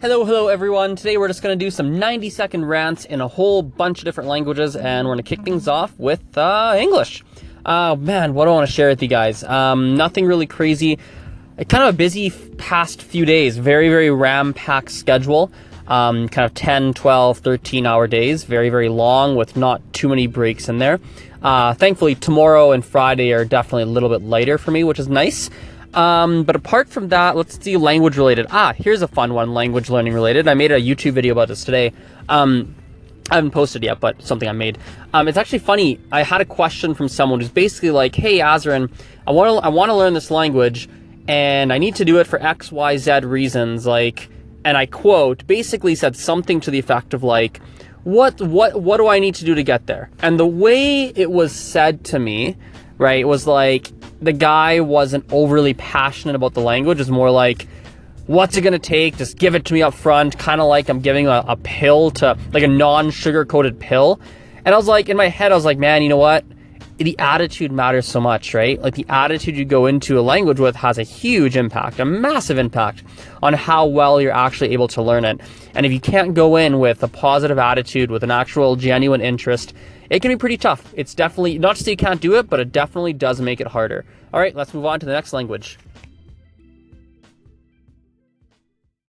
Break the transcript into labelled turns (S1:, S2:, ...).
S1: Hello, hello everyone. Today we're just going to do some 90 second rants in a whole bunch of different languages and we're going to kick things off with uh, English. Uh, man, what do I want to share with you guys? Um, nothing really crazy. Kind of a busy past few days. Very, very ram-packed schedule. Um, kind of 10, 12, 13 hour days. Very, very long with not too many breaks in there. Uh, thankfully, tomorrow and Friday are definitely a little bit lighter for me, which is nice. Um, but apart from that, let's see language related. Ah, here's a fun one, language learning related. I made a YouTube video about this today. Um, I haven't posted yet, but something I made. Um, it's actually funny. I had a question from someone who's basically like, "Hey, Azren, I want to I want to learn this language, and I need to do it for X, Y, Z reasons." Like, and I quote, basically said something to the effect of like, "What what what do I need to do to get there?" And the way it was said to me, right, was like, the guy wasn't overly passionate about the language. It's more like, what's it gonna take? Just give it to me up front, kind of like I'm giving a, a pill to, like a non sugar coated pill. And I was like, in my head, I was like, man, you know what? The attitude matters so much, right? Like the attitude you go into a language with has a huge impact, a massive impact on how well you're actually able to learn it. And if you can't go in with a positive attitude, with an actual genuine interest, it can be pretty tough. It's definitely, not to say you can't do it, but it definitely does make it harder. All right, let's move on to the next language.